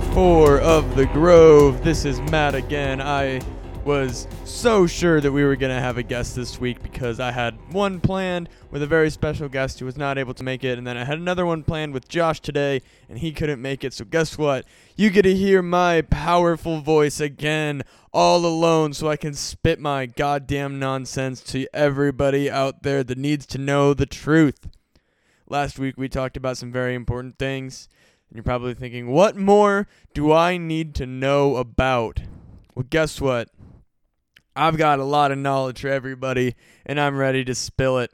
34 of the Grove. This is Matt again. I was so sure that we were going to have a guest this week because I had one planned with a very special guest who was not able to make it, and then I had another one planned with Josh today, and he couldn't make it. So, guess what? You get to hear my powerful voice again, all alone, so I can spit my goddamn nonsense to everybody out there that needs to know the truth. Last week we talked about some very important things. And you're probably thinking, what more do I need to know about? Well, guess what? I've got a lot of knowledge for everybody, and I'm ready to spill it.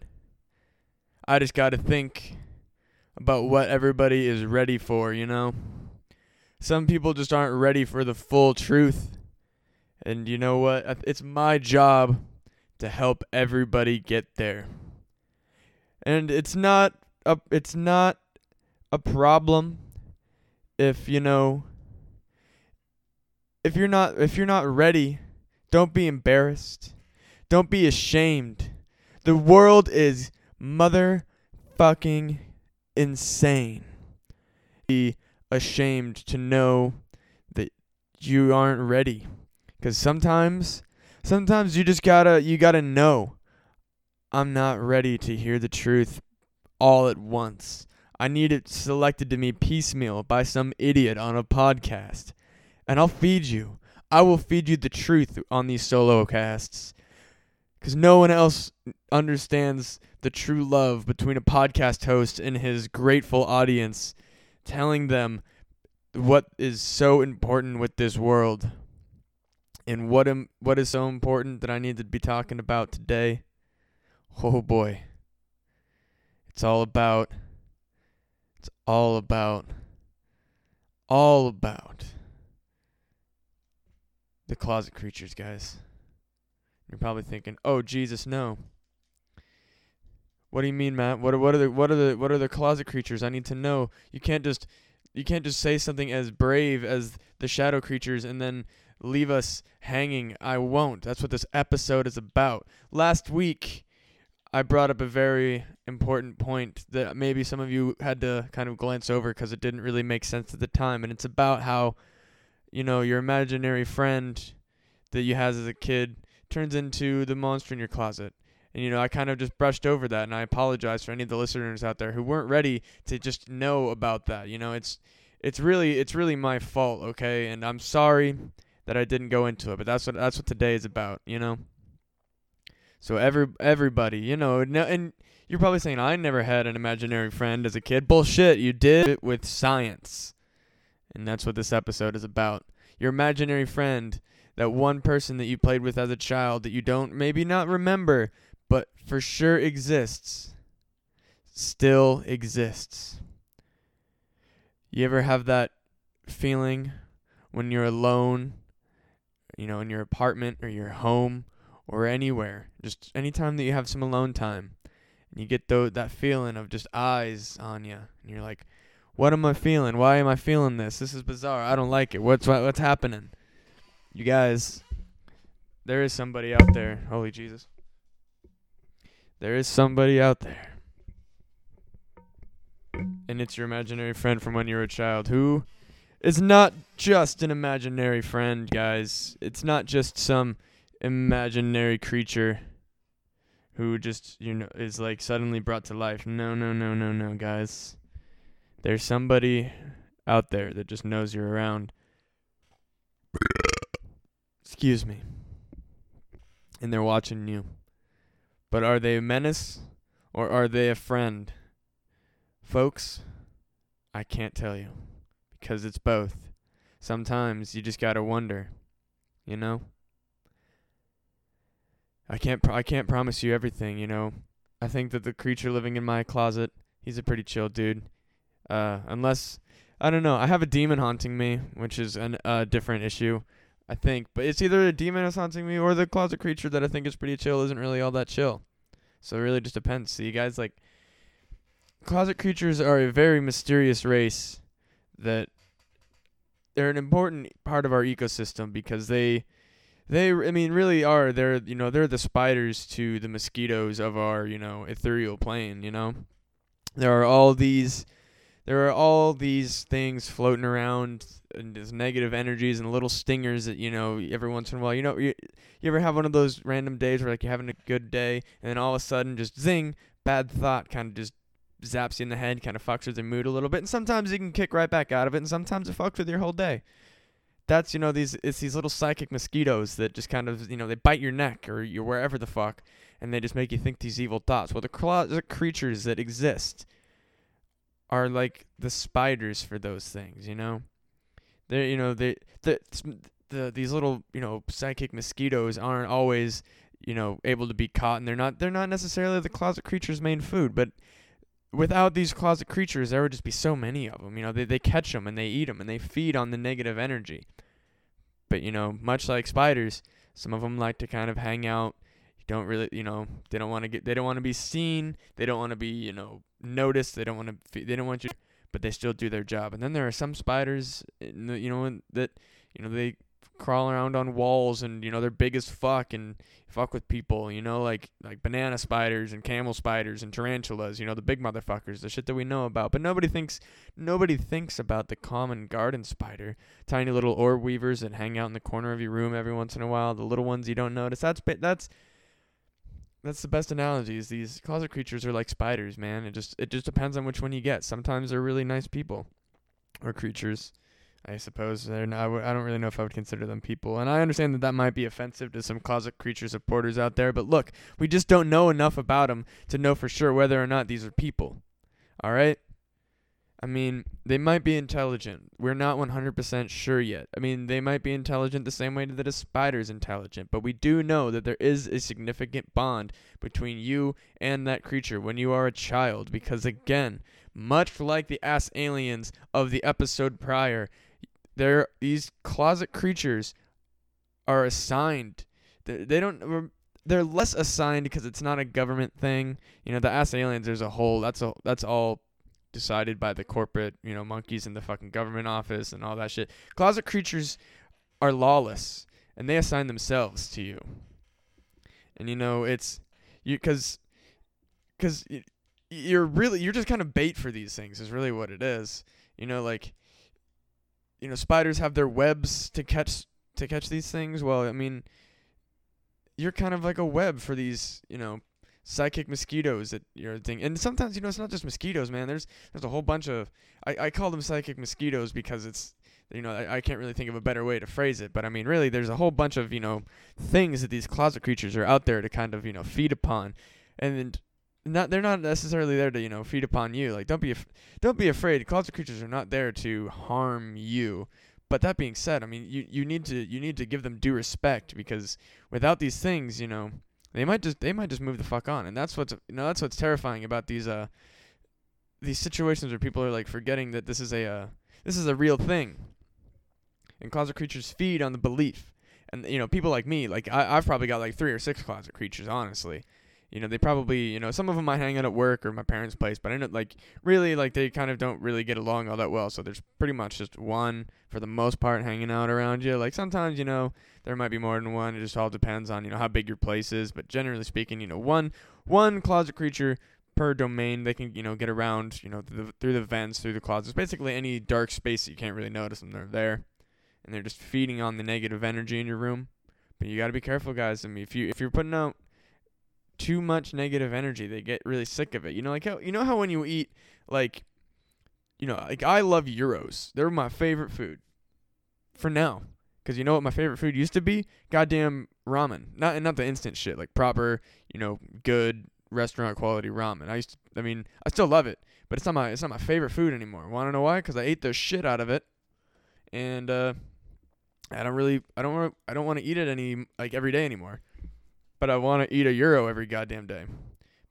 I just got to think about what everybody is ready for, you know? Some people just aren't ready for the full truth. And you know what? It's my job to help everybody get there. And it's not a it's not a problem if you know if you're not if you're not ready don't be embarrassed. Don't be ashamed. The world is motherfucking insane. Be ashamed to know that you aren't ready. Cuz sometimes sometimes you just got to you got to know I'm not ready to hear the truth all at once. I need it selected to me piecemeal by some idiot on a podcast. And I'll feed you. I will feed you the truth on these solo casts. Because no one else understands the true love between a podcast host and his grateful audience, telling them what is so important with this world. And what am what is so important that I need to be talking about today? Oh boy. It's all about, it's all about, all about the closet creatures, guys. You're probably thinking, "Oh Jesus, no." What do you mean, Matt? What are what are the what are the what are the closet creatures? I need to know. You can't just you can't just say something as brave as the shadow creatures and then leave us hanging. I won't. That's what this episode is about. Last week, I brought up a very important point that maybe some of you had to kind of glance over because it didn't really make sense at the time. And it's about how, you know, your imaginary friend that you had as a kid turns into the monster in your closet. And, you know, I kind of just brushed over that. And I apologize for any of the listeners out there who weren't ready to just know about that. You know, it's. It's really it's really my fault, okay? And I'm sorry that I didn't go into it, but that's what that's what today is about, you know. So every everybody, you know, no, and you're probably saying I never had an imaginary friend as a kid. Bullshit, you did it with science. And that's what this episode is about. Your imaginary friend, that one person that you played with as a child that you don't maybe not remember, but for sure exists. Still exists. You ever have that feeling when you're alone, you know, in your apartment or your home or anywhere, just anytime that you have some alone time, and you get th- that feeling of just eyes on you, and you're like, "What am I feeling? Why am I feeling this? This is bizarre. I don't like it. What's what's happening?" You guys, there is somebody out there. Holy Jesus. There is somebody out there. And it's your imaginary friend from when you were a child who is not just an imaginary friend, guys. It's not just some imaginary creature who just you know is like suddenly brought to life. No, no, no, no, no, guys. There's somebody out there that just knows you're around. Excuse me. And they're watching you. But are they a menace or are they a friend? Folks, I can't tell you because it's both. Sometimes you just got to wonder, you know? I can't I can't promise you everything, you know. I think that the creature living in my closet, he's a pretty chill dude. Uh, unless I don't know, I have a demon haunting me, which is a uh, different issue, I think. But it's either a demon is haunting me or the closet creature that I think is pretty chill isn't really all that chill. So it really just depends. See, guys, like closet creatures are a very mysterious race that they're an important part of our ecosystem because they they, I mean, really are. They're, you know, they're the spiders to the mosquitoes of our, you know, ethereal plane. You know, there are all these, there are all these things floating around and these negative energies and little stingers that you know every once in a while you know you, you ever have one of those random days where like you're having a good day and then all of a sudden just zing bad thought kind of just zaps you in the head kind of fucks with your mood a little bit and sometimes you can kick right back out of it and sometimes it fucks with your whole day that's you know these it's these little psychic mosquitoes that just kind of you know they bite your neck or you're wherever the fuck and they just make you think these evil thoughts. Well the closet creatures that exist are like the spiders for those things you know? They you know they the, the these little you know psychic mosquitoes aren't always you know able to be caught and they're not they're not necessarily the closet creature's main food but without these closet creatures there would just be so many of them you know they, they catch them and they eat them and they feed on the negative energy. But you know much like spiders some of them like to kind of hang out you don't really you know they don't want to get they don't want to be seen they don't want to be you know noticed they don't want to they don't want you but they still do their job. And then there are some spiders eh, the, you know that you know they crawl around on walls and you know they're big as fuck and fuck with people you know like like banana spiders and camel spiders and tarantulas you know the big motherfuckers the shit that we know about. But nobody thinks nobody thinks about the common garden spider. Tiny little orb weavers that hang out in the corner of your room every once in a while the little ones you don't notice. That's that's that's the best analogy is these closet creatures are like spiders man. It just it just depends on which one you get. Sometimes they're really nice people or creatures I suppose they're not. Don't really know if I would consider them people, and I understand that that might be offensive to some closet creature supporters out there. But look, we just don't know enough about them to know for sure whether or not these are people. All right. I mean, they might be intelligent. We're not 100% sure yet. I mean, they might be intelligent the same way that a spider is intelligent, but we do know that there is a significant bond between you and that creature when you are a child because again, much like the ass aliens of the episode prior, they're these closet creatures are assigned. They, they don't. They're less assigned because it's not a government thing. You know, the ass aliens. There's a whole. That's a. That's all decided by the corporate. You know, monkeys in the fucking government office and all that shit. Closet creatures are lawless, and they assign themselves to you. And you know, it's you because because you're really you're just kind of bait for these things. Is really what it is. You know, like you know spiders have their webs to catch to catch these things. Well, I mean, you're kind of like a web for these, you know, psychic mosquitoes that you're thing. And sometimes, you know, it's not just mosquitoes, man. There's there's a whole bunch of I, I call them psychic mosquitoes because it's you know, I, I can't really think of a better way to phrase it, but I mean really there's a whole bunch of, you know, things that these closet creatures are out there to kind of, you know, feed upon. And not they're not necessarily there to you know feed upon you. Like don't be af- don't be afraid. Closet creatures are not there to harm you. But that being said, I mean you, you need to you need to give them due respect because without these things, you know, they might just they might just move the fuck on. And that's what's you know that's what's terrifying about these uh these situations where people are like forgetting that this is a uh, this is a real thing. And closet creatures feed on the belief. And you know, people like me, like I, I've probably got like three or six closet creatures, honestly you know, they probably, you know, some of them might hang out at work or my parents' place, but I know, like, really, like, they kind of don't really get along all that well. So there's pretty much just one, for the most part, hanging out around you. Like, sometimes, you know, there might be more than one. It just all depends on, you know, how big your place is. But generally speaking, you know, one, one closet creature per domain, they can, you know, get around, you know, through the, vents, through the closets. Basically, any dark space that you can't really notice them, they're there. And they're just feeding on the negative energy in your room. But you got to be careful, guys. I mean, if you if you're putting out too much negative energy. They get really sick of it. You know, like how you know how when you eat like you know, like I love gyros. They're my favorite food. For now. Cuz you know what my favorite food used to be? Goddamn ramen. Not not the instant shit, like proper, you know, good restaurant quality ramen. I used to, I mean, I still love it, but it's not my it's not my favorite food anymore. Want to know why? Cuz I ate the shit out of it. And uh I don't really I don't I don't want to eat it any like every day anymore but I want to eat a gyro every goddamn day.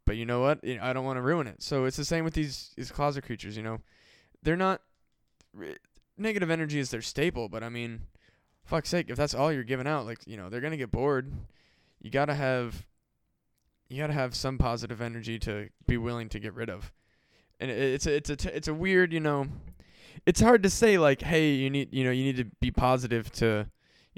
But you know what? I don't want to ruin it. So it's the same with these these closet creatures. You know, they're not negative energy is their staple. But I mean, fuck's sake, if that's all you're giving out, like you know, they're gonna get bored. You gotta have you gotta have some positive energy to be willing to get rid of. And it's a, it's a t- it's a weird you know, it's hard to say like, hey, you need you know you need to be positive to,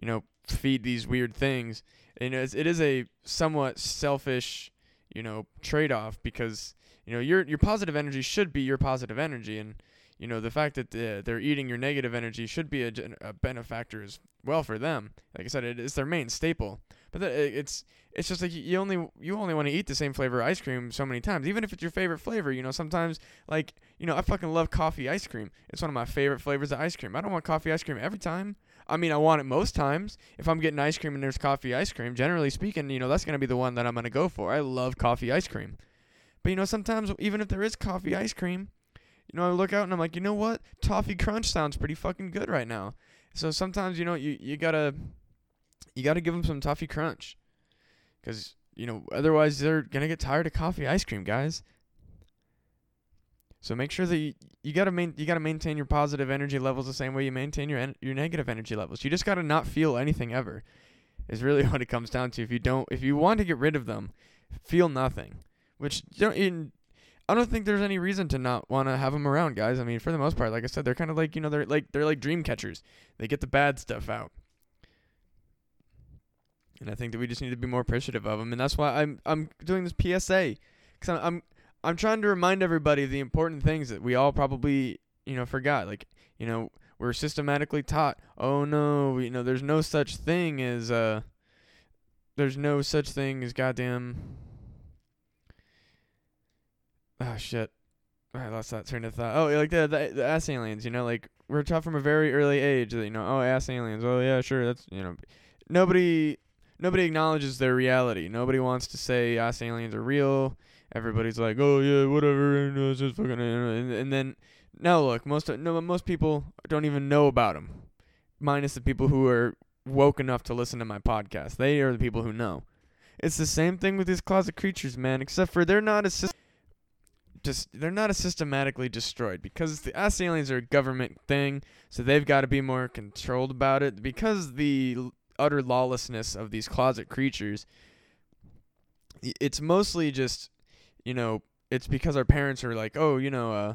you know, feed these weird things you know, it is a somewhat selfish, you know, trade off because you know your your positive energy should be your positive energy, and you know the fact that the, they're eating your negative energy should be a, a benefactor as well for them. Like I said, it is their main staple. But the, it's it's just like you- only you only want to eat the same flavor of ice cream so many times, even if it's your favorite flavor. You know, sometimes like you know I fucking love coffee ice cream. It's one of my favorite flavors of ice cream. I don't want coffee ice cream every time. I mean, I want it most times. If I'm getting ice cream and there's coffee ice cream, generally speaking, you know that's gonna be the one that I'm gonna go for. I love coffee ice cream. But you know, sometimes even if there is coffee ice cream, you know, I look out and I'm like, you know what? Toffee Crunch sounds pretty fucking good right now. So sometimes, you know, you, you gotta you gotta give them some Toffee Crunch, cause you know otherwise they're gonna get tired of coffee ice cream, guys. So make sure that you, you gotta main, you gotta maintain your positive energy levels the same way you maintain your en- your negative energy levels. You just gotta not feel anything ever. Is really what it comes down to. If you don't, if you want to get rid of them, feel nothing. Which don't even I don't think there's any reason to not want to have them around, guys. I mean, for the most part, like I said, they're kind of like you know they're like they're like dream catchers. They get the bad stuff out, and I think that we just need to be more appreciative of them. And that's why I'm I'm doing this PSA because I'm, I'm I'm trying to remind everybody of the important things that we all probably you know forgot. Like you know we're systematically taught, oh no, you know there's no such thing as uh there's no such thing as goddamn Oh shit. I lost that train of thought. Oh, like the, the the ass aliens, you know, like we're taught from a very early age that you know, oh, ass aliens. Oh yeah, sure, that's you know, nobody nobody acknowledges their reality. Nobody wants to say ass aliens are real. Everybody's like, oh yeah, whatever, and it's just fucking, and, and then now look, most no but most people don't even know about them, minus the people who are woke enough to listen to my podcast. They are the people who know. It's the same thing with these closet creatures, man. Except for they're not as just they're not as systematically destroyed because the ass aliens are a government thing, so they've got to be more controlled about it. Because the utter lawlessness of these closet creatures, it's mostly just, you know, it's because our parents are like, oh, you know, uh,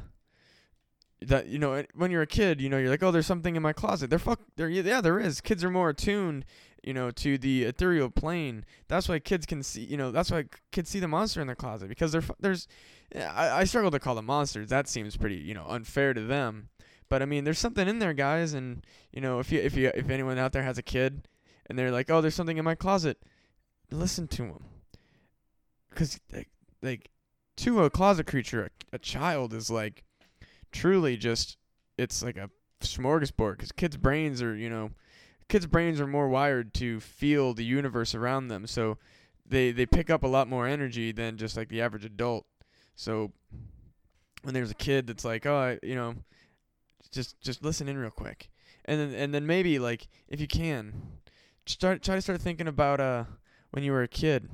that you know, when you're a kid, you know, you're like, oh, there's something in my closet. There, fuck, there, yeah, there is. Kids are more attuned you know, to the ethereal plane. That's why kids can see, you know, that's why kids see the monster in their closet because there, there's, yeah, I, I struggle to call them monsters. That seems pretty, you know, unfair to them. But I mean, there's something in there, guys, and you know, if you, if you, if anyone out there has a kid, and they're like, oh, there's something in my closet, listen to them, because like, like, to a closet creature, a, a child is like, truly just, it's like a smorgasbord. Because kids' brains are, you know kids' brains are more wired to feel the universe around them, so they they pick up a lot more energy than just like the average adult. So when there's a kid that's like, oh, I, you know, just just listen in real quick, and then and then maybe like if you can, start try to start thinking about uh when you were a kid.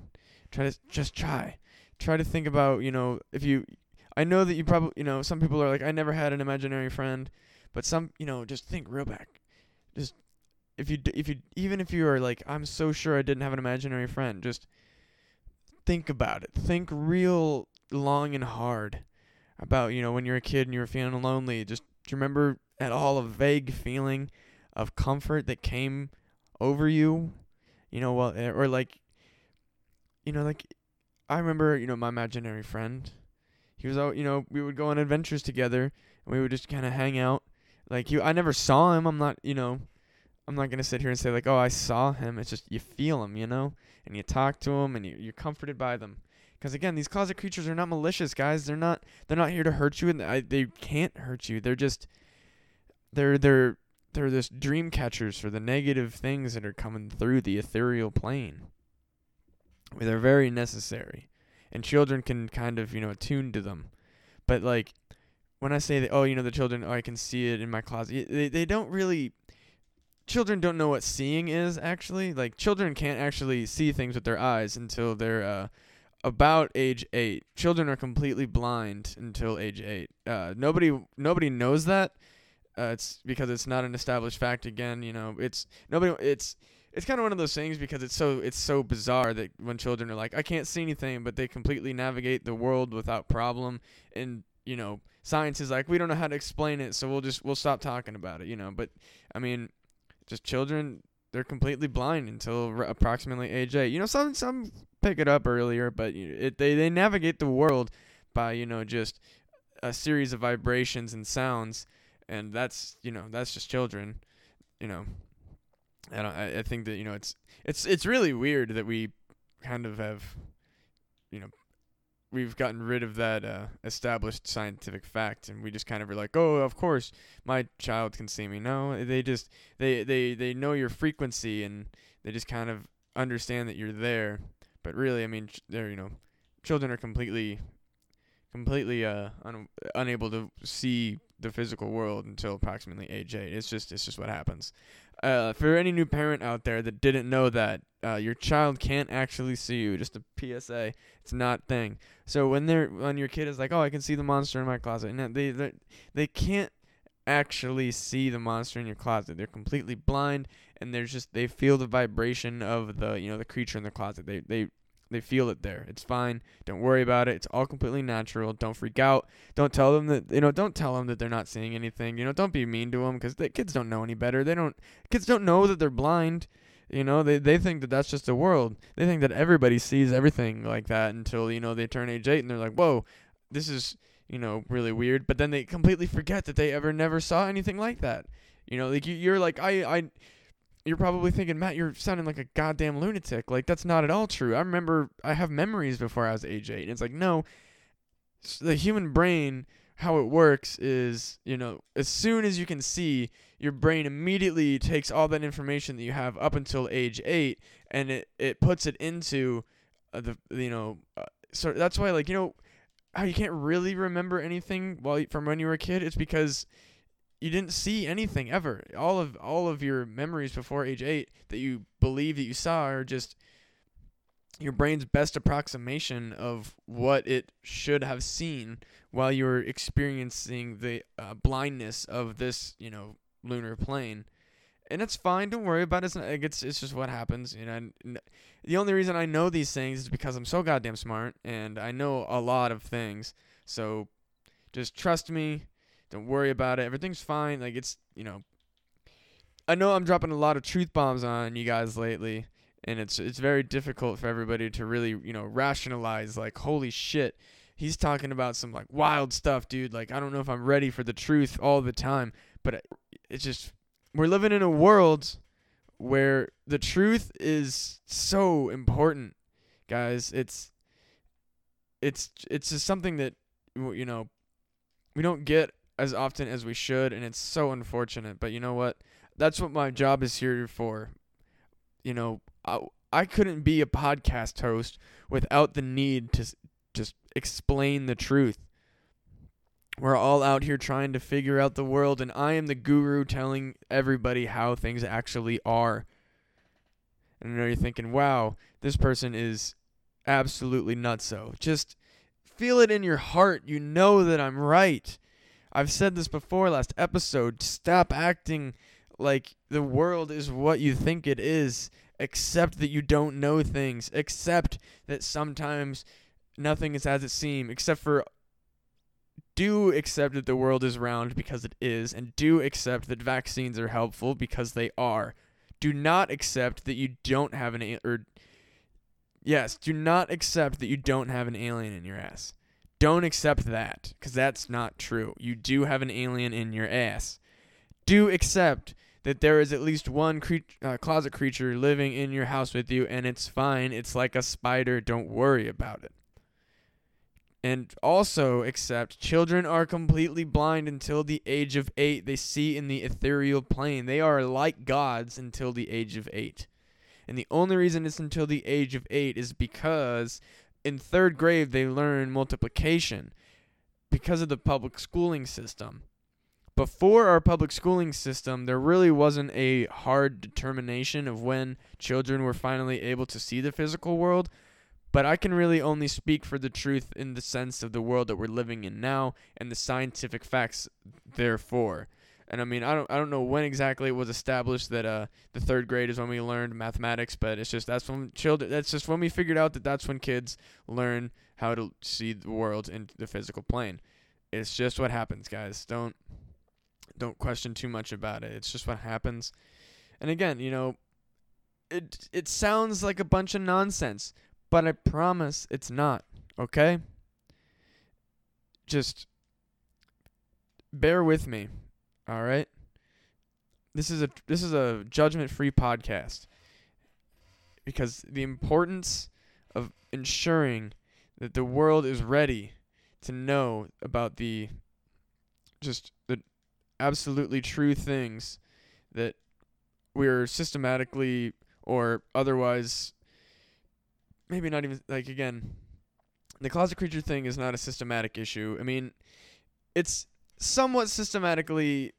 Try to just try, try to think about you know if you. I know that you probably you know some people are like I never had an imaginary friend, but some you know just think real back, just if you d- if you even if you are like I'm so sure I didn't have an imaginary friend, just think about it. Think real long and hard about you know when you're a kid and you were feeling lonely. Just do you remember at all a vague feeling of comfort that came over you? You know, well, eh, or like, you know, like I remember you know my imaginary friend. He was out, you know, we would go on adventures together and we would just kind of hang out. Like you, I never saw him. I'm not, you know, I'm not gonna sit here and say like, oh, I saw him. It's just you feel him, you know, and you talk to him, and you, you're comforted by them. Because again, these closet creatures are not malicious, guys. They're not. They're not here to hurt you, and I, they can't hurt you. They're just. They're they're they're just dream catchers for the negative things that are coming through the ethereal plane. They're very necessary, and children can kind of you know attune to them, but like when I say that, oh, you know, the children, oh, I can see it in my closet. They they don't really children don't know what seeing is actually. Like children can't actually see things with their eyes until they're uh, about age eight. Children are completely blind until age eight. Uh, nobody nobody knows that. Uh, it's because it's not an established fact. Again, you know, it's nobody. It's it's kind of one of those things because it's so it's so bizarre that when children are like, I can't see anything, but they completely navigate the world without problem, and you know, science is like, we don't know how to explain it, so we'll just we'll stop talking about it. You know, but I mean, just children they're completely blind until r- approximately age eight. You know, some some pick it up earlier, but it they they navigate the world by you know just a series of vibrations and sounds, and that's you know that's just children, you know. I don't. I, I think that you know it's it's it's really weird that we kind of have, you know, we've gotten rid of that uh, established scientific fact, and we just kind of are like, oh, of course, my child can see me. No, they just they they they know your frequency, and they just kind of understand that you're there. But really, I mean, ch- they're you know, children are completely completely uh un- unable to see the physical world until approximately age eight. It's just it's just what happens. Uh, for any new parent out there that didn't know that, uh, your child can't actually see you. Just a PSA, it's not thing. So when they're when your kid is like, oh, I can see the monster in my closet, and they they they can't actually see the monster in your closet. They're completely blind, and they're just they feel the vibration of the you know the creature in the closet. They they they feel it there. It's fine. Don't worry about it. It's all completely natural. Don't freak out. Don't tell them that you know. Don't tell them that they're not seeing anything. You know. Don't be mean to them because the kids don't know any better. They don't. Kids don't know that they're blind. You know. They they think that that's just the world. They think that everybody sees everything like that until you know they turn age eight and they're like, whoa, this is you know really weird. But then they completely forget that they ever never saw anything like that. You know, like you, you're like I I you're probably thinking, Matt, you're sounding like a goddamn lunatic. Like that's not at all true. I remember I have memories before I was age eight. And it's like no, the human brain, how it works is, you know, as soon as you can see, your brain immediately takes all that information that you have up until age eight, and it it puts it into uh, the you know, uh, so that's why like you know how you can't really remember anything while from when you were a kid. It's because you didn't see anything ever. All of all of your memories before age eight that you believe that you saw are just your brain's best approximation of what it should have seen while you were experiencing the uh, blindness of this, you know, lunar plane. And it's fine. Don't worry about it. It's, not, it's it's just what happens. You know, and the only reason I know these things is because I'm so goddamn smart and I know a lot of things. So just trust me don't worry about it. Everything's fine. Like it's you know. I know I'm dropping a lot of truth bombs on you guys lately, and it's it's very difficult for everybody to really you know rationalize like holy shit, he's talking about some like wild stuff, dude. Like I don't know if I'm ready for the truth all the time, but it's just we're living in a world where the truth is so important, guys. It's it's it's just something that you know we don't get as often as we should, and it's so unfortunate. But you know what? That's what my job is here for. You know, I, I couldn't be a podcast host without the need to just explain the truth. We're all out here trying to figure out the world, and I am the guru telling everybody how things actually are. And I know you're thinking, wow, this person is absolutely nutso. Just feel it in your heart. You know that I'm right. I've said this before last episode. Stop acting like the world is what you think it is. Accept that you don't know things. Accept that sometimes nothing is as it seems, except for do accept that the world is round because it is, and do accept that vaccines are helpful because they are. Do not accept that you don't have an or er, yes, do not accept that you don't have an alien in your ass. Don't accept that because that's not true. You do have an alien in your ass. Do accept that there is at least one cre- uh, closet creature living in your house with you and it's fine. It's like a spider. Don't worry about it. And also accept children are completely blind until the age of eight. They see in the ethereal plane. They are like gods until the age of eight. And the only reason it's until the age of eight is because in third grade they learn multiplication because of the public schooling system. Before our public schooling system, there really wasn't a hard determination of when children were finally able to see the physical world, but I can really only speak for the truth in the sense of the world that we're living in now and the scientific facts therefore. And I mean, I don't I don't know when exactly it was established that uh the third grade is when we learned mathematics, but it's just that's when children that's just when we figured out that that's when kids learn how to see the world in the physical plane. It's just what happens, guys. Don't don't question too much about it. It's just what happens. And again, you know, it it sounds like a bunch of nonsense, but I promise it's not. Okay? Just bear with me. All right? This is a this is a judgment-free podcast. Because the importance of ensuring that the world is ready to know about the just the absolutely true things that we're systematically or otherwise maybe not even like again the closet creature thing is not a systematic issue i mean it's somewhat systematically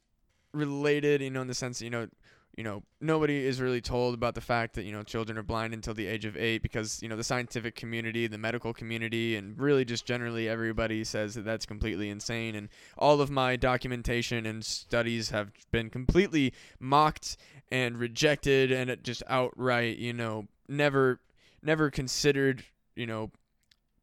related you know in the sense that, you know you know nobody is really told about the fact that you know children are blind until the age of 8 because you know the scientific community the medical community and really just generally everybody says that that's completely insane. And all of my documentation and studies have been completely mocked and rejected and it just outright you know never never considered you know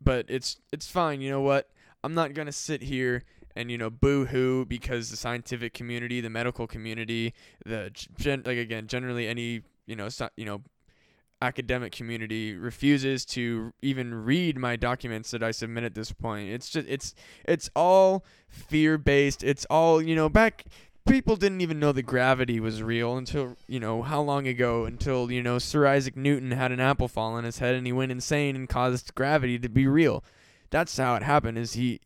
but it's it's fine. You know what? I'm not going to sit here and you know boo hoo because the scientific community, the medical community, the gen- like again generally any you know so, you know academic community refuses to even read my documents that I submit at this point. It's just it's it's all fear based. It's all, you know, back people didn't even know that gravity was real until, you know, how long ago until, you know, Sir Isaac Newton had an apple fall on his head and he went insane and caused gravity to be real. That's how it happened is he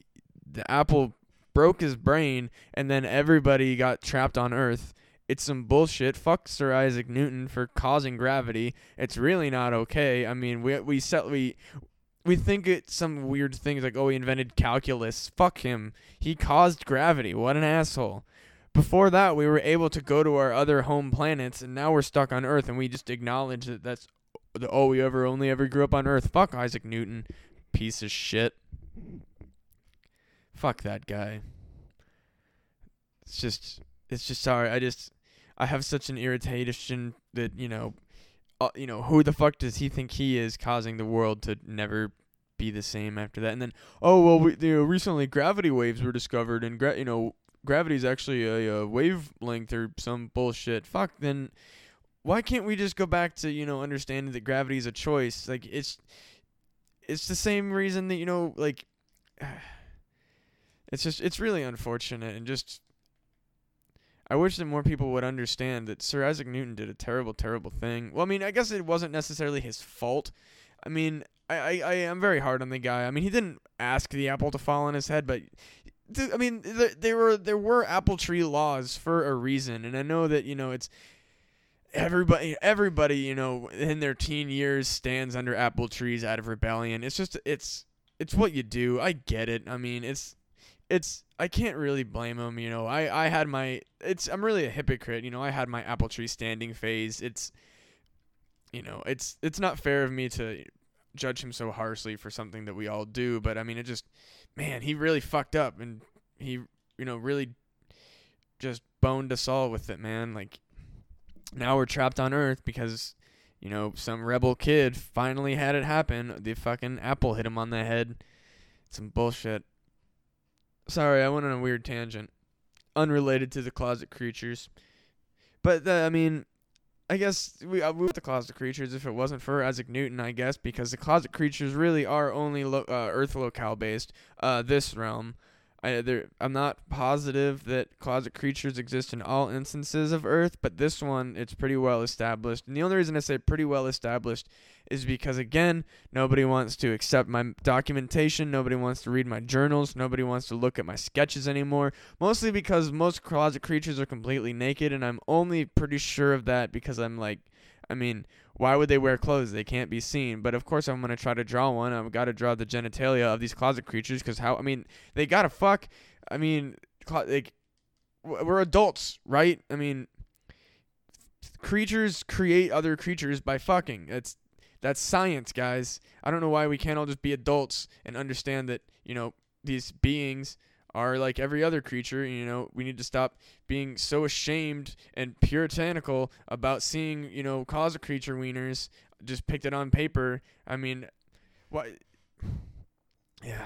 the apple broke his brain, and then everybody got trapped on Earth. It's some bullshit. Fuck Sir Isaac Newton for causing gravity. It's really not okay. I mean, we we set we we think it's some weird things like oh he invented calculus. Fuck him. He caused gravity. What an asshole. Before that, we were able to go to our other home planets, and now we're stuck on Earth, and we just acknowledge that that's the oh we ever only ever grew up on Earth. Fuck Isaac Newton, piece of shit. Fuck that guy. It's just it's just sorry. I just I have such an irritation that, you know, uh, you know, who the fuck does he think he is causing the world to never be the same after that? And then, oh well, we, you know, recently gravity waves were discovered, and gra- you know, gravity is actually a, a wavelength or some bullshit. Fuck. Then, why can't we just go back to you know understanding that gravity is a choice? Like it's, it's the same reason that you know, like. It's just it's really unfortunate and just I wish that more people would understand that Sir Isaac Newton did a terrible, terrible thing. Well, I mean, I guess it wasn't necessarily his fault. I mean, I, I, I am very hard on the guy. I mean, he didn't ask the apple to fall on his head, but I mean, there, there were there were apple tree laws for a reason, and I know that you know it's everybody everybody you know in their teen years stands under apple trees out of rebellion. It's just it's it's what you do. I get it. I mean, it's it's I can't really blame him. You know, I I had my it's I'm really a hypocrite. You know, I had my apple tree standing phase. It's you know, it's it's not fair of me to judge him so harshly for something that we all do. But I mean, it just man, he really fucked up, and he you know really just boned us all with it, man. Like now we're trapped on Earth because you know some rebel kid finally had it happen. The fucking apple hit him on the head. Some bullshit. Sorry, I went on a weird tangent, unrelated to the closet creatures. But uh, I mean, I guess we uh, with the closet creatures if it wasn't for Isaac Newton, I guess, because the closet creatures really are only lo- uh, Earth locale based. Uh, this realm. I, there, I'm not positive that closet creatures exist in all instances of Earth, but this one, it's pretty well established. And the only reason I say pretty well established is because, again, nobody wants to accept my documentation. Nobody wants to read my journals. Nobody wants to look at my sketches anymore. Mostly because most closet creatures are completely naked, and I'm only pretty sure of that because I'm like, I mean, why would they wear clothes? They can't be seen. But of course, I'm gonna try to draw one. I've got to draw the genitalia of these closet creatures because how? I mean, they gotta fuck. I mean, like we're adults, right? I mean, creatures create other creatures by fucking. That's that's science, guys. I don't know why we can't all just be adults and understand that you know these beings are like every other creature. You know, we need to stop being so ashamed and puritanical about seeing, you know, closet creature wieners just picked it on paper. I mean, what? Yeah.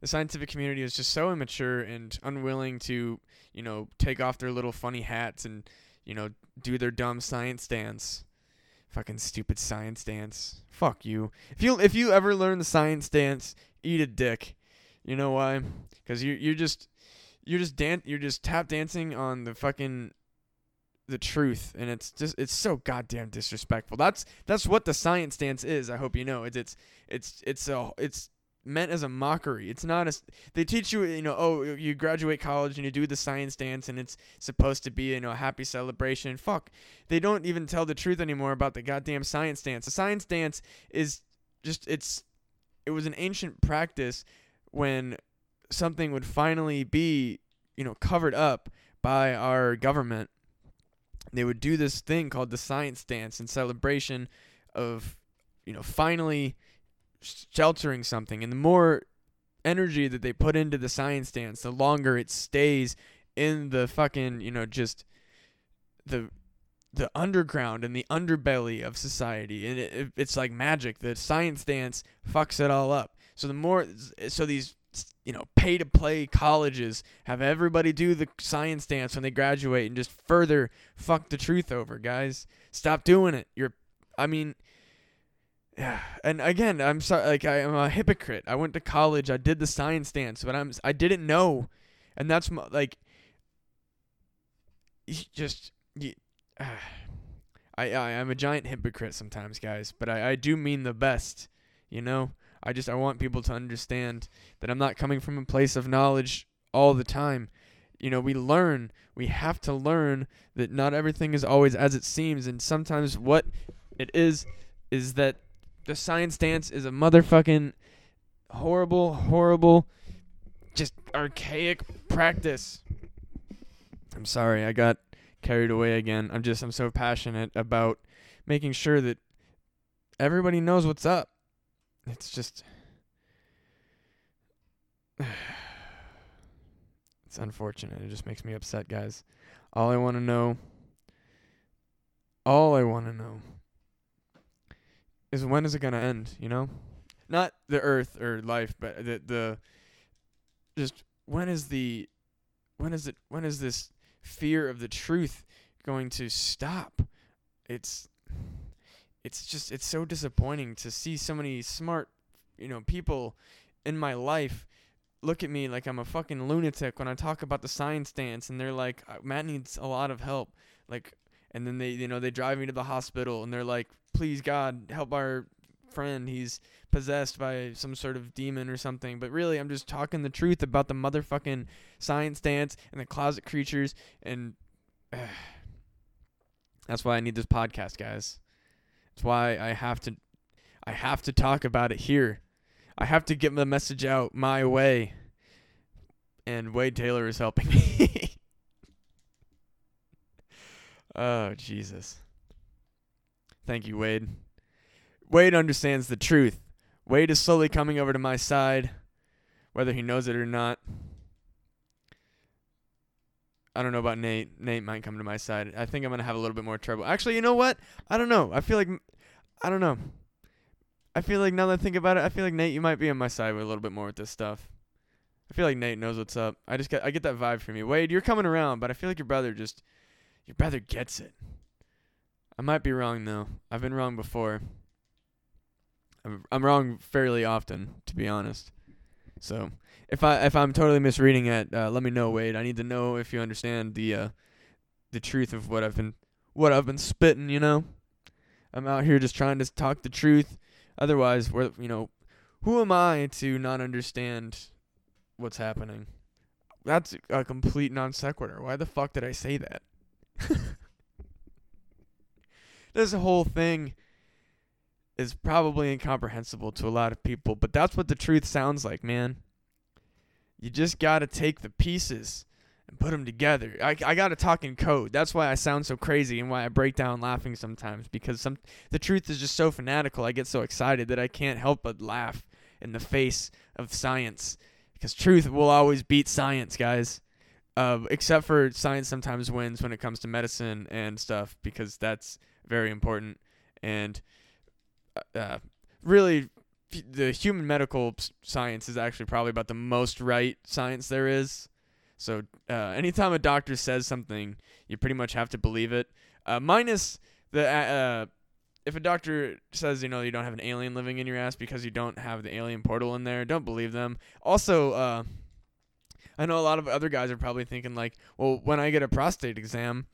The scientific community is just so immature and unwilling to, you know, take off their little funny hats and, you know, do their dumb science dance. Fucking stupid science dance. Fuck you. If you if you ever learn the science dance, eat a dick. You know why? Because you you're just you're just dan- you're just tap dancing on the fucking the truth and it's just it's so goddamn disrespectful. That's that's what the science dance is. I hope you know. It's it's it's it's a it's meant as a mockery. It's not as they teach you, you know, oh, you graduate college and you do the science dance and it's supposed to be, you know, a happy celebration. Fuck. They don't even tell the truth anymore about the goddamn science dance. The science dance is just it's it was an ancient practice when something would finally be, you know, covered up by our government. They would do this thing called the science dance in celebration of, you know, finally sheltering something. And the more energy that they put into the science dance, the longer it stays in the fucking, you know, just the the underground and the underbelly of society and it, it's like magic the science dance fucks it all up so the more so these you know pay to play colleges have everybody do the science dance when they graduate and just further fuck the truth over guys stop doing it you're i mean yeah, and again, I'm sorry. Like I am a hypocrite. I went to college. I did the science dance, but I'm I didn't know, and that's my, like. Just, you, uh, I I am a giant hypocrite sometimes, guys. But I I do mean the best, you know. I just I want people to understand that I'm not coming from a place of knowledge all the time. You know, we learn. We have to learn that not everything is always as it seems, and sometimes what it is is that the science dance is a motherfucking horrible, horrible, just archaic practice. I'm sorry, I got carried away again. I'm just I'm so passionate about making sure that everybody knows what's up. It's just it's unfortunate. It just makes me upset, guys. All I want to know all I want to know is when is it gonna end? You know, not the Earth or life, but the the just when is the when is it when is this fear of the truth going to stop? It's it's just it's so disappointing to see so many smart you know people in my life look at me like I'm a fucking lunatic when I talk about the science dance and they're like uh, Matt needs a lot of help. Like and then they you know they drive me to the hospital and they're like please god help our friend. He's possessed by some sort of demon or something. But really i'm just talking the truth about the motherfucking science dance and the closet creatures and uh, that's why i need this podcast guys that's why i have to i have to talk about it here i have to get the message out my way and wade taylor is helping me Oh, Jesus. Thank you, Wade. Wade understands the truth. Wade is slowly coming over to my side, whether he knows it or not. I don't know about Nate. Nate might come to my side. I think I'm to have a little bit more trouble. Actually, you know what? I don't know. I feel like I don't know. I feel like now that I think about it, I feel like Nate, you might be on my side with a little bit more with this stuff. I feel like Nate knows what's up. I just get I get that vibe from you. Wade, you're coming around, but I feel like your brother just your brother gets it. I might be wrong though. I've been wrong before. I'm I'm wrong fairly often, to be honest. So if I if I'm totally misreading it, uh, let me know, Wade. I need to know if you understand the uh, the truth of what I've been what I've been spitting. You know, I'm out here just trying to talk the truth. Otherwise, we're you know, who am I to not understand what's happening? That's a complete non sequitur. Why the fuck did I say that? this whole thing is probably incomprehensible to a lot of people, but that's what the truth sounds like, man. You just got to take the pieces and put them together. I, I got to talk in code. That's why I sound so crazy and why I break down laughing sometimes because some the truth is just so fanatical. I get so excited that I can't help but laugh in the face of science because truth will always beat science, guys. Uh, except for science sometimes wins when it comes to medicine and stuff because that's very important. And uh, uh really, the human medical science is actually probably about the most right science there is. So uh, anytime a doctor says something, you pretty much have to believe it. Uh, minus the uh, if a doctor says you know you don't have an alien living in your ass because you don't have the alien portal in there, don't believe them. Also, I know a lot of other guys are probably thinking like, well, when I get a prostate exam,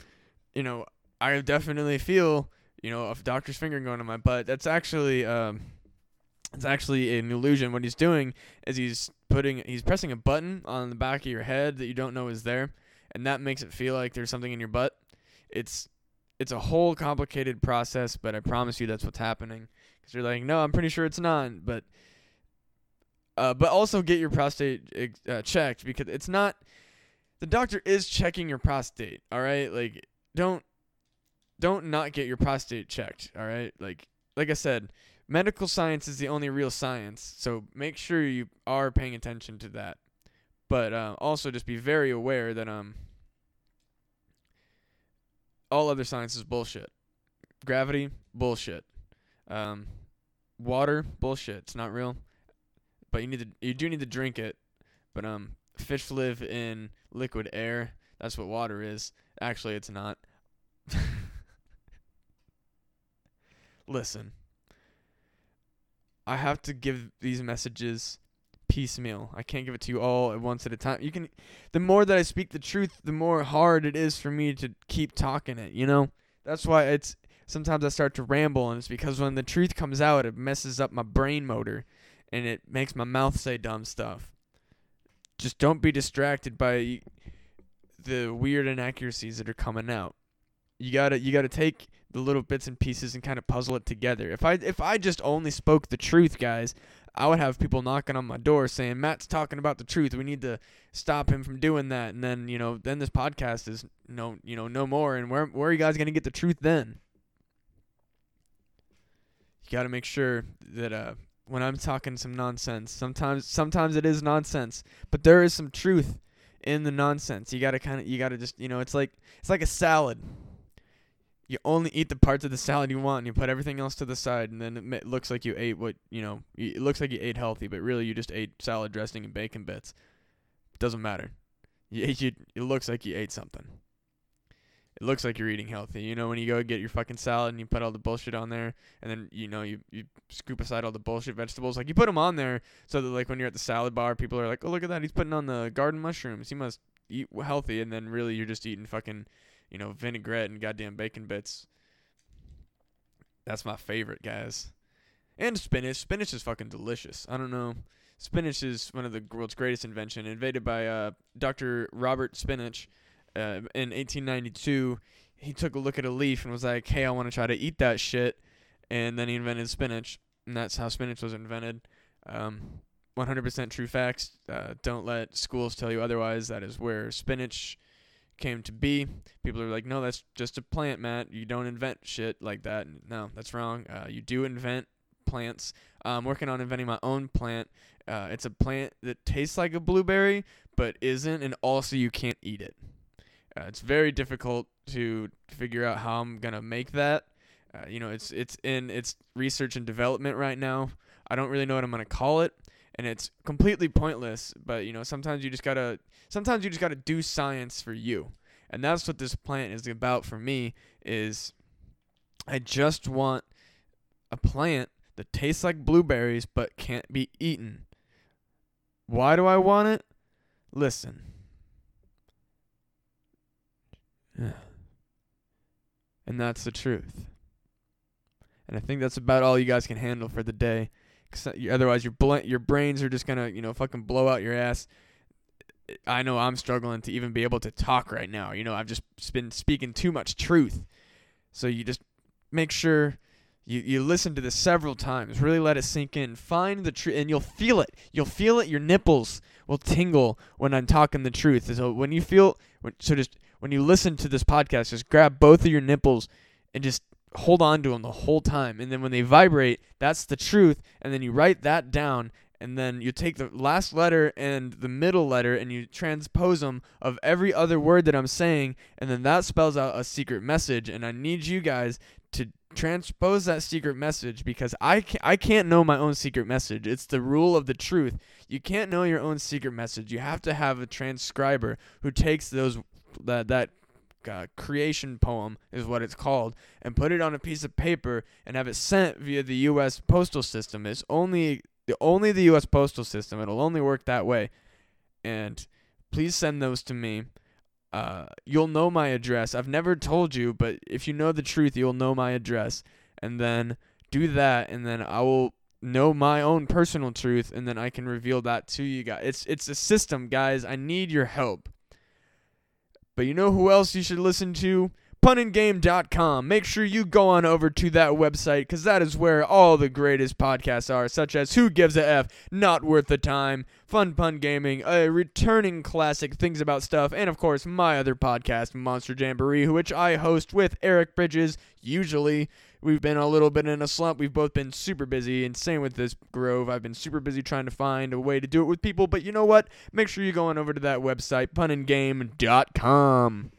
you know, I definitely feel, you know, a doctor's finger going in my butt. That's actually um it's actually an illusion. What he's doing is he's putting he's pressing a button on the back of your head that you don't know is there, and that makes it feel like there's something in your butt. It's it's a whole complicated process, but I promise you that's what's happening. Because you're like, no, I'm pretty sure it's not, but uh, but also get your prostate uh, checked because it's not. The doctor is checking your prostate. All right, like don't don't not get your prostate checked. All right, like like I said, medical science is the only real science. So make sure you are paying attention to that. But uh, also just be very aware that um all other science is bullshit. Gravity, bullshit. Um, water, bullshit. It's not real. But you need to you do need to drink it. But um fish live in liquid air. That's what water is. Actually, it's not. Listen. I have to give these messages piecemeal. I can't give it to you all at once at a time. You can the more that I speak the truth, the more hard it is for me to keep talking it, you know? That's why it's sometimes I start to ramble and it's because when the truth comes out, it messes up my brain motor and it makes my mouth say dumb stuff. Just don't be distracted by the weird inaccuracies that are coming out. You got to you got to take the little bits and pieces and kind of puzzle it together. If I if I just only spoke the truth, guys, I would have people knocking on my door saying Matt's talking about the truth. We need to stop him from doing that. And then you know, then this podcast is no you know no more. And where where are you guys gonna get the truth then? You got to make sure that uh when I'm talking some nonsense, sometimes sometimes it is nonsense, but there is some truth in the nonsense. You got to kind of you got to just you know it's like it's like a salad you only eat the parts of the salad you want and you put everything else to the side and then it looks like you ate what you know it looks like you ate healthy but really you just ate salad dressing and bacon bits. It doesn't matter. You, you, it looks like you ate something. It looks like you're eating healthy. You know when you go get your fucking salad and you put all the bullshit on there and then you know you, you scoop aside all the bullshit vegetables like you put them on there so that like when you're at the salad bar people are like oh look at that. He's putting on the garden mushrooms. He must eat healthy and then really you're just eating fucking you know, vinaigrette and goddamn bacon bits. That's my favorite, guys. And spinach. Spinach is fucking delicious. I don't know. Spinach is one of the world's greatest invention, invented by uh, Dr. Robert Spinach uh, in 1892. He took a look at a leaf and was like, "Hey, I want to try to eat that shit," and then he invented spinach, and that's how spinach was invented. Um, 100% true facts. Uh, don't let schools tell you otherwise. That is where spinach came to be. People are like, no, that's just a plant, Matt. You don't invent shit like that. No, that's wrong. Uh, you do invent plants. Uh, I'm working on inventing my own plant. Uh, it's a plant that tastes like a blueberry, but isn't, and also you can't eat it. Uh, it's very difficult to figure out how I'm gonna make that. Uh, you know, it's it's in its research and development right now. I don't really know what I'm gonna call it and it's completely pointless. But you know, sometimes you just gotta sometimes you just gotta do science for you, and that's what this plant is about for me. Is I just want a plant that tastes like blueberries but can't be eaten. Why do I want it? Listen. And that's the truth. And I think that's about all you guys can handle for the day otherwise your your brains are just gonna you know fucking blow out your ass. I know I'm struggling to even be able to talk right now. You know, I've just been speaking too much truth. So you just make sure you, you listen to this several times. Really let it sink in. Find the truth, and you'll feel it. You'll feel it. Your nipples will tingle when I'm talking the truth. So when you feel, so just when you listen to this podcast, just grab both of your nipples and just hold on to them the whole time. And then when they vibrate, that's the truth. And then you write that down. And then you take the last letter and the middle letter and you transpose them of every other word that I'm saying. And then that spells out a secret message. And I need you guys to transpose that secret message because I can't, I can't know my own secret message. It's the rule of the truth. You can't know your own secret message. You have to have a transcriber who takes those that that uh, creation poem is what it's called and put it on a piece of paper and have it sent via the US postal system it's only the only the US postal system it'll only work that way and please send those to me. Uh, you'll know my address. I've never told you, but if you know the truth, you'll know my address. And then do that, and then I will know my own personal truth, and then I can reveal that to you guys. It's it's a system, guys. I need your help. But you know who else you should listen to? punandgame.com. Make sure you go on over to that website because that is where all the greatest podcasts are, such as Who Gives a F, Not Worth the Time, Fun Pun Gaming, a returning classic, Things About Stuff, and of course my other podcast, Monster Jamboree, which I host with Eric Bridges. Usually, we've been a little bit in a slump. We've both been super busy, and same with this Grove. I've been super busy trying to find a way to do it with people, but you know what? Make sure you go on over to that website, punandgame.com.